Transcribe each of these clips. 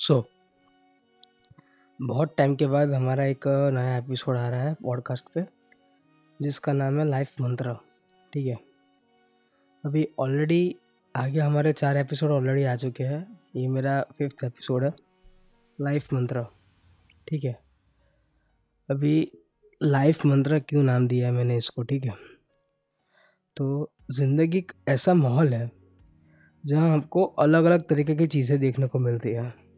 सो so, बहुत time के बाद हमारा एक नया एपिसोड आ रहा है पॉडकास्ट पे जिसका नाम है लाइफ मंत्र ठीक है? अभी ऑलरेडी आगे हमारे चार एपिसोड ऑलरेडी आ चुके हैं ये मेरा फिफ्थ एपिसोड है लाइफ मंत्र ठीक है? अभी लाइफ मंत्र क्यों नाम दिया है मैंने इसको ठीक है? तो ज़िंदगी एक ऐसा माहौल है जहाँ हमको अलग अलग तरीके की चीज़ें देखने को मिलती है।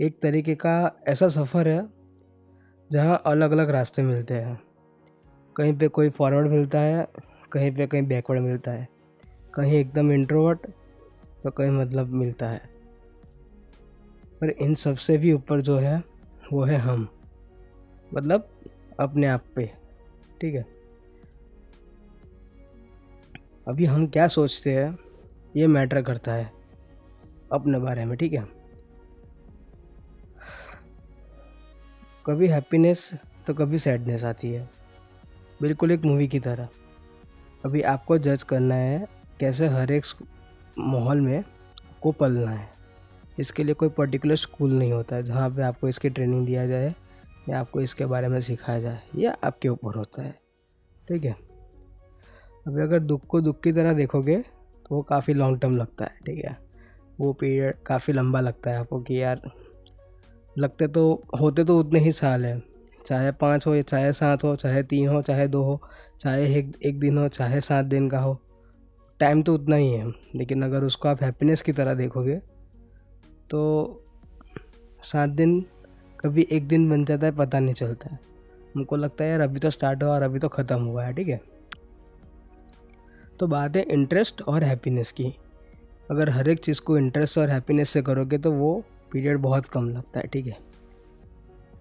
एक तरीके का ऐसा सफ़र है, जहाँ अलग अलग रास्ते मिलते हैं। कहीं पे कोई फॉरवर्ड मिलता है, कहीं पे कहीं बैकवर्ड मिलता है। कहीं एकदम इंट्रोवर्ट तो कहीं मतलब मिलता है। पर इन सबसे भी ऊपर जो है, वो है हम। मतलब अपने आप पे, ठीक है? अभी हम क्या सोचते हैं, ये मैटर करता है अपने बारे में, ठीक है? कभी हैप्पीनेस तो कभी सैडनेस आती है। बिल्कुल एक मूवी की तरह। अभी आपको जज करना है, कैसे हर एक माहौल में को पलना है। इसके लिए कोई पर्टिकुलर स्कूल नहीं होता है जहाँ पे आपको इसकी ट्रेनिंग दिया जाए, या आपको इसके बारे में सिखाया जाए यह आपके ऊपर होता है। ठीक है? अभी अगर दुख को दुख की तरह देखोगे तो वो काफ़ी लॉन्ग टर्म लगता है, ठीक है? वो पीरियड काफ़ी लंबा लगता है आपको कि यार लगते तो होते तो उतने ही साल हैं। चाहे पाँच हो या चाहे सात हो, चाहे तीन हो, चाहे दो हो, चाहे एक एक दिन हो, चाहे सात दिन का हो। टाइम तो उतना ही है। लेकिन अगर उसको आप हैप्पीनेस की तरह देखोगे तो सात दिन कभी एक दिन बन जाता है, पता नहीं चलता है। हमको लगता है, यार, अभी तो स्टार्ट हुआ और अभी तो ख़त्म हुआ है। ठीक है? तो बात है इंटरेस्ट और हैप्पीनेस की। अगर हर एक चीज़ को इंटरेस्ट और हैप्पीनेस से करोगे तो वो पीरियड बहुत कम लगता है, ठीक है?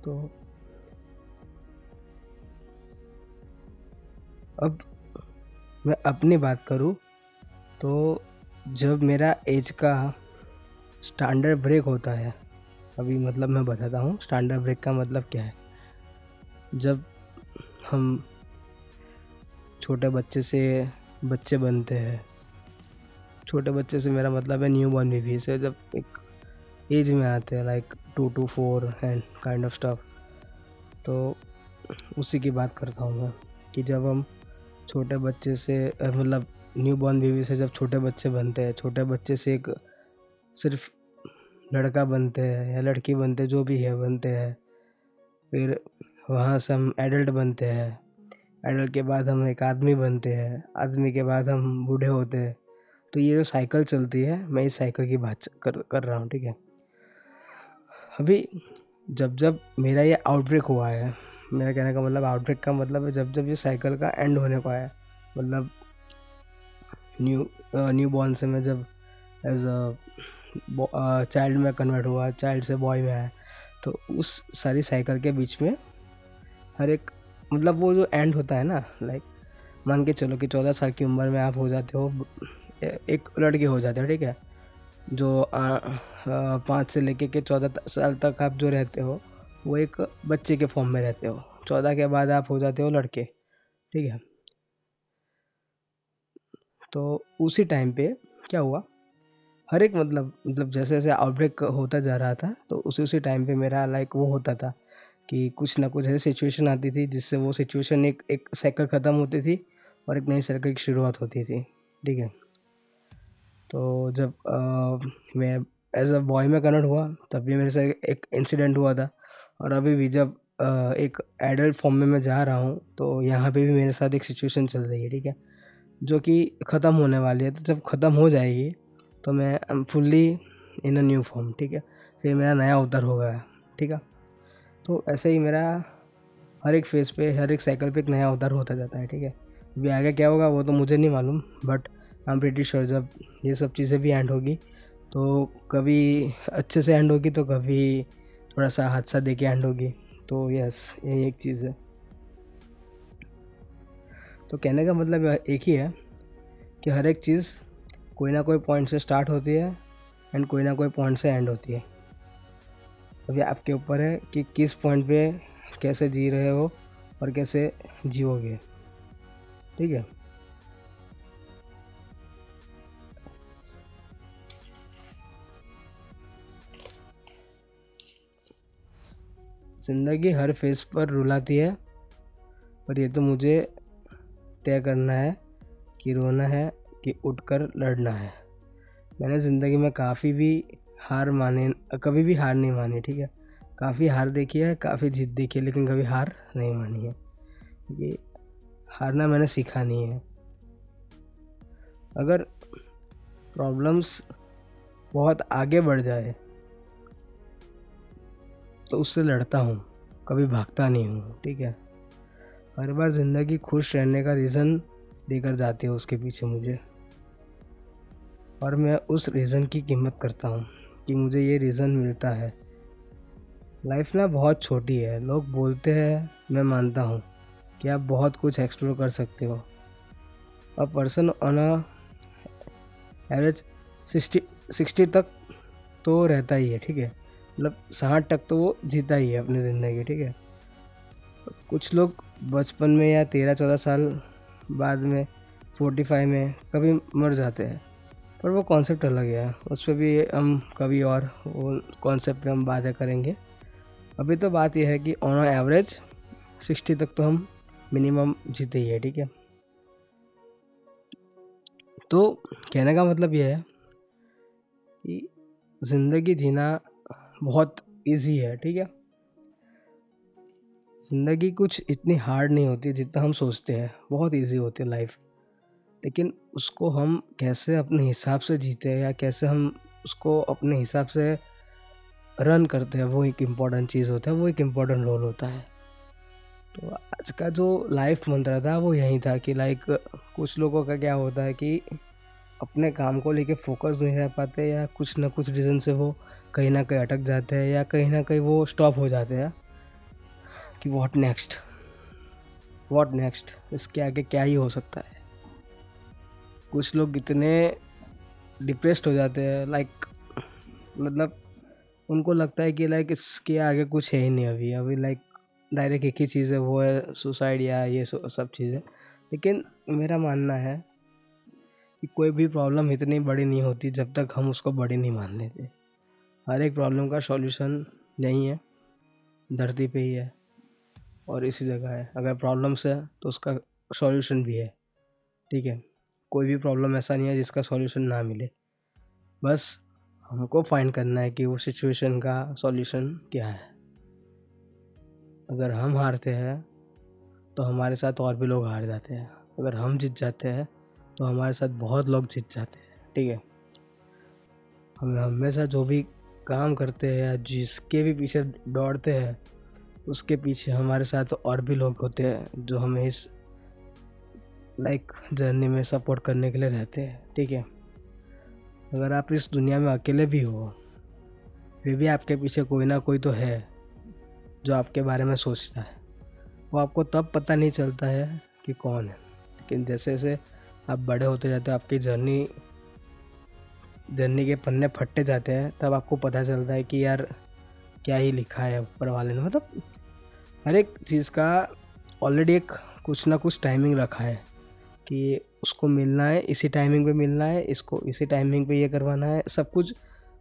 तो अब मैं अपनी बात करूँ तो जब मेरा एज का स्टैंडर्ड ब्रेक होता है, अभी मतलब मैं बताता हूँ, स्टैंडर्ड ब्रेक का मतलब क्या है? जब हम छोटे बच्चे से बच्चे बनते हैं, छोटे बच्चे से मेरा मतलब है न्यू बॉर्न बेबी से जब एक एज में आते हैं like two to four and kind of stuff तो उसी की बात करता हूँ मैं कि जब हम छोटे बच्चे से मतलब न्यू बॉर्न बेबी से जब छोटे बच्चे बनते हैं, छोटे बच्चे से एक सिर्फ़ लड़का बनते हैं या लड़की बनते जो भी है, बनते हैं, फिर वहाँ से हम एडल्ट बनते हैं। एडल्ट के बाद हम एक आदमी बनते हैं, आदमी के बाद हम बूढ़े होते हैं। तो ये जो साइकिल चलती है, मैं इस साइकिल की बात कर कर रहा हूँ, ठीक है? अभी जब जब मेरा ये आउटब्रेक हुआ है, मेरा कहने का मतलब आउटब्रेक का मतलब है जब जब ये साइकिल का एंड होने को आया मतलब न्यू न्यू बॉर्न से मैं जब एज अ चाइल्ड में कन्वर्ट हुआ चाइल्ड से बॉय में आया तो उस सारी साइकिल के बीच में हर एक मतलब वो जो एंड होता है ना लाइक मान के चलो कि चौदह साल की उम्र में आप हो जाते हो एक लड़के हो जाते हो, ठीक है? जो पाँच से लेके के चौदह साल तक आप जो रहते हो, वो एक बच्चे के फॉर्म में रहते हो। चौदह के बाद आप हो जाते हो लड़के, ठीक है? तो उसी टाइम पे क्या हुआ? हर एक मतलब मतलब जैसे जैसे आउटब्रेक होता जा रहा था तो उसी उसी टाइम पे मेरा लाइक वो होता था कि कुछ ना कुछ ऐसी सिचुएशन आती थी, जिससे वो सिचुएशन एक एक साइकिल ख़त्म होती थी और एक नई साइकिल की शुरुआत होती थी, ठीक है? तो जब आ, मैं एज अ बॉय में कन्वर्ट हुआ तब भी मेरे से एक इंसिडेंट हुआ था। और अभी भी जब आ, एक एडल्ट फॉर्म में मैं जा रहा हूँ तो यहाँ पे भी मेरे साथ एक सिचुएशन चल रही है ठीक है? जो कि ख़त्म होने वाली है। तो जब ख़त्म हो जाएगी तो मैं fully in a new form ठीक है? फिर मेरा नया अवतार हो गया ठीक है? तो ऐसे ही मेरा हर एक फ़ेज़ पे हर एक साइकिल पे एक नया अवतार होता जाता है ठीक है? अभी आगे क्या होगा वो तो मुझे नहीं मालूम but I am pretty sure जब ये सब चीज़ें भी एंड होगी तो कभी अच्छे से एंड होगी तो कभी थोड़ा सा हादसा दे के एंड होगी। तो यस यही एक चीज़ है। तो कहने का मतलब एक ही है कि हर एक चीज़ कोई ना कोई पॉइंट से स्टार्ट होती है एंड कोई ना कोई पॉइंट से एंड होती है। अभी आपके ऊपर है कि किस पॉइंट पे कैसे जी रहे हो और कैसे जियोगे। ठीक है? ज़िंदगी हर फेस पर रुलाती है, पर ये तो मुझे तय करना है कि रोना है, कि उठकर लड़ना है। मैंने ज़िंदगी में काफ़ी भी हार माने, कभी भी हार नहीं मानी, ठीक है? काफ़ी हार देखी है, काफ़ी जीत देखी है, लेकिन कभी हार नहीं मानी है। ये हारना मैंने सीखा नहीं है। अगर प्रॉब्लम्स बहुत आगे बढ़ जाए तो उससे लड़ता हूँ, कभी भागता नहीं हूँ, ठीक है? हर बार ज़िंदगी खुश रहने का रीज़न देकर जाती है उसके पीछे मुझे। और मैं उस रीज़न की कीमत करता हूँ कि मुझे ये रीज़न मिलता है। लाइफ ना बहुत छोटी है, लोग बोलते हैं, मैं मानता हूँ कि आप बहुत कुछ एक्सप्लोर कर सकते हो। A person on a average sixty sixty तक तो रहता ही है, ठीक है? मतलब साठ तक तो वो जीता ही है अपनी ज़िंदगी, ठीक है। कुछ लोग बचपन में या तेरह चौदह साल बाद में, फोर्टी फाइव में कभी मर जाते हैं, पर वो कॉन्सेप्ट अलग है। उस पर भी हम कभी और वो कॉन्सेप्ट हम बातें करेंगे। अभी तो बात यह है कि ऑन एवरेज सिक्सटी तक तो हम मिनिमम जीते ही है, ठीक है। तो कहने का मतलब यह है कि ज़िंदगी जीना बहुत इजी है, ठीक है? ज़िंदगी कुछ इतनी हार्ड नहीं होती जितना हम सोचते हैं, बहुत इजी होती है लाइफ लेकिन उसको हम कैसे अपने हिसाब से जीते हैं या कैसे हम उसको अपने हिसाब से रन करते हैं, वो एक इंपॉर्टेंट चीज़ होता है, वो एक इंपॉर्टेंट रोल होता है। तो आज का जो लाइफ मंत्र था, वो यही था कि लाइक कुछ लोगों का क्या होता है कि अपने काम को लेके फोकस नहीं रह पाते या कुछ ना कुछ रीज़न से वो कहीं ना कहीं अटक जाते हैं या कहीं ना कहीं वो स्टॉप हो जाते हैं कि व्हाट नेक्स्ट व्हाट नेक्स्ट इसके आगे क्या ही हो सकता है? कुछ लोग इतने डिप्रेस्ड हो जाते हैं लाइक मतलब उनको लगता है कि लाइक इसके आगे कुछ है ही नहीं अभी। अभी लाइक डायरेक्ट एक ही चीज़ है, वो है सुसाइड या ये सब चीज़ें। लेकिन मेरा मानना है कि कोई भी प्रॉब्लम इतनी बड़ी नहीं होती जब तक हम उसको बड़ी नहीं मान लेते। हर एक प्रॉब्लम का सॉल्यूशन नहीं है। धरती पे ही है और इसी जगह है। अगर प्रॉब्लम्स है तो उसका सॉल्यूशन भी है। ठीक है? कोई भी प्रॉब्लम ऐसा नहीं है जिसका सॉल्यूशन ना मिले। बस हमको फाइंड करना है कि वो सिचुएशन का सॉल्यूशन क्या है। अगर हम हारते हैं तो हमारे साथ और भी लोग हार जाते हैं। अगर हम जीत जाते हैं तो हमारे साथ बहुत लोग जीत जाते हैं। ठीक है? हम हमेशा जो भी काम करते हैं या जिसके भी पीछे दौड़ते हैं, उसके पीछे हमारे साथ और भी लोग होते हैं जो हमें इस लाइक जर्नी में सपोर्ट करने के लिए रहते हैं, ठीक है? अगर आप इस दुनिया में अकेले भी हो, फिर भी आपके पीछे कोई ना कोई तो है जो आपके बारे में सोचता है। वो आपको तब पता नहीं चलता है कि कौन है। लेकिन जैसे जैसे आप बड़े होते जाते हो, आपकी जर्नी जर्नी के पन्ने फटते जाते हैं, तब आपको पता चलता है कि यार, क्या ही लिखा है ऊपर वाले ने। मतलब हर एक चीज़ का ऑलरेडी एक कुछ ना कुछ टाइमिंग रखा है कि उसको मिलना है, इसी टाइमिंग पे मिलना है, इसको इसी टाइमिंग पे ये करवाना है, सब कुछ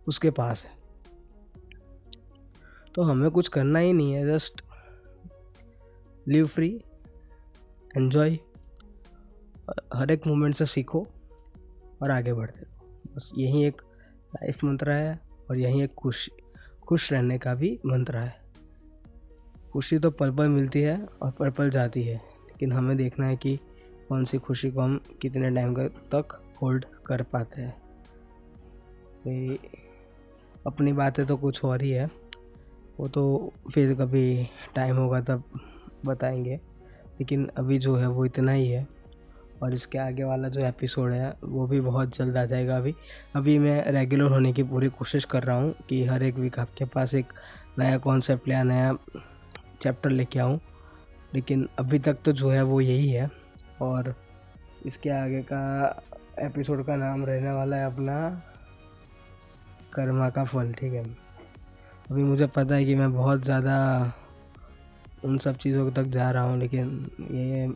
उसके पास है। तो हमें कुछ करना ही नहीं है जस्ट लिव फ्री एन्जॉय हर एक मोमेंट से सीखो और आगे बढ़ते। बस यही एक लाइफ मंत्र है और यही एक खुश खुश रहने का भी मंत्र है। खुशी तो पल पल मिलती है और पल पल जाती है, लेकिन हमें देखना है कि कौन सी खुशी को हम कितने टाइम तक होल्ड कर पाते हैं। अपनी बातें तो कुछ और ही है, वो तो फिर कभी टाइम होगा तब बताएँगे, लेकिन अभी जो है वो इतना ही है। और इसके आगे वाला जो एपिसोड है, वो भी बहुत जल्द आ जाएगा अभी। अभी मैं रेगुलर होने की पूरी कोशिश कर रहा हूँ कि हर एक वीक आपके पास एक नया कॉन्सेप्ट या नया चैप्टर लेके आऊँ। लेकिन अभी तक तो जो है वो यही है। और इसके आगे का एपिसोड का नाम रहने वाला है अपना कर्मा का फल, ठीक है? अभी मुझे पता है कि मैं बहुत ज़्यादा उन सब चीज़ों तक जा रहा हूँ, लेकिन ये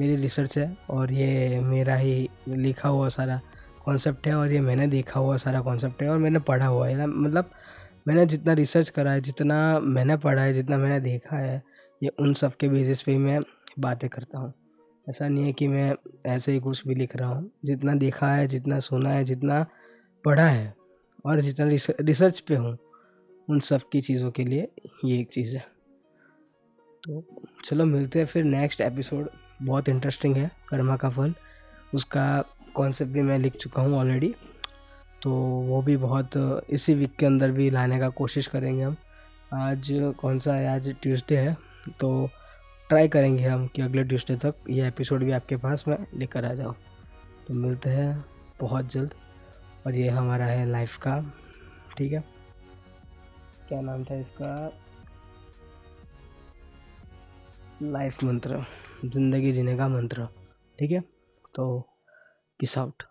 मेरी रिसर्च है और ये मेरा ही लिखा हुआ सारा कॉन्सेप्ट है और ये मैंने देखा हुआ सारा कॉन्सेप्ट है और मैंने पढ़ा हुआ है। मतलब मैंने जितना रिसर्च करा है, जितना मैंने पढ़ा है, जितना मैंने देखा है, ये उन सब के बेसिस पे ही मैं बातें करता हूँ। ऐसा नहीं है कि मैं ऐसे ही कुछ भी लिख रहा हूँ। जितना देखा है, जितना सुना है, जितना पढ़ा है और जितना रिसर्च पे हूँ, उन सब की चीज़ों के लिए ये एक चीज़ है। तो चलो मिलते हैं फिर नेक्स्ट एपिसोड बहुत इंटरेस्टिंग है, कर्मा का फल। उसका कॉन्सेप्ट भी मैं लिख चुका हूँ ऑलरेडी तो वो भी बहुत, इसी वीक के अंदर भी लाने का कोशिश करेंगे हम। आज कौन सा है? आज ट्यूसडे है। तो ट्राई करेंगे हम कि अगले ट्यूसडे तक ये एपिसोड भी आपके पास मैं लेकर आ जाऊँ। तो मिलते हैं बहुत जल्द। और ये हमारा है लाइफ का, ठीक है? क्या नाम था इसका? लाइफ मंत्र। ज़िंदगी जीने का मंत्र ठीक है? तो पिस आउट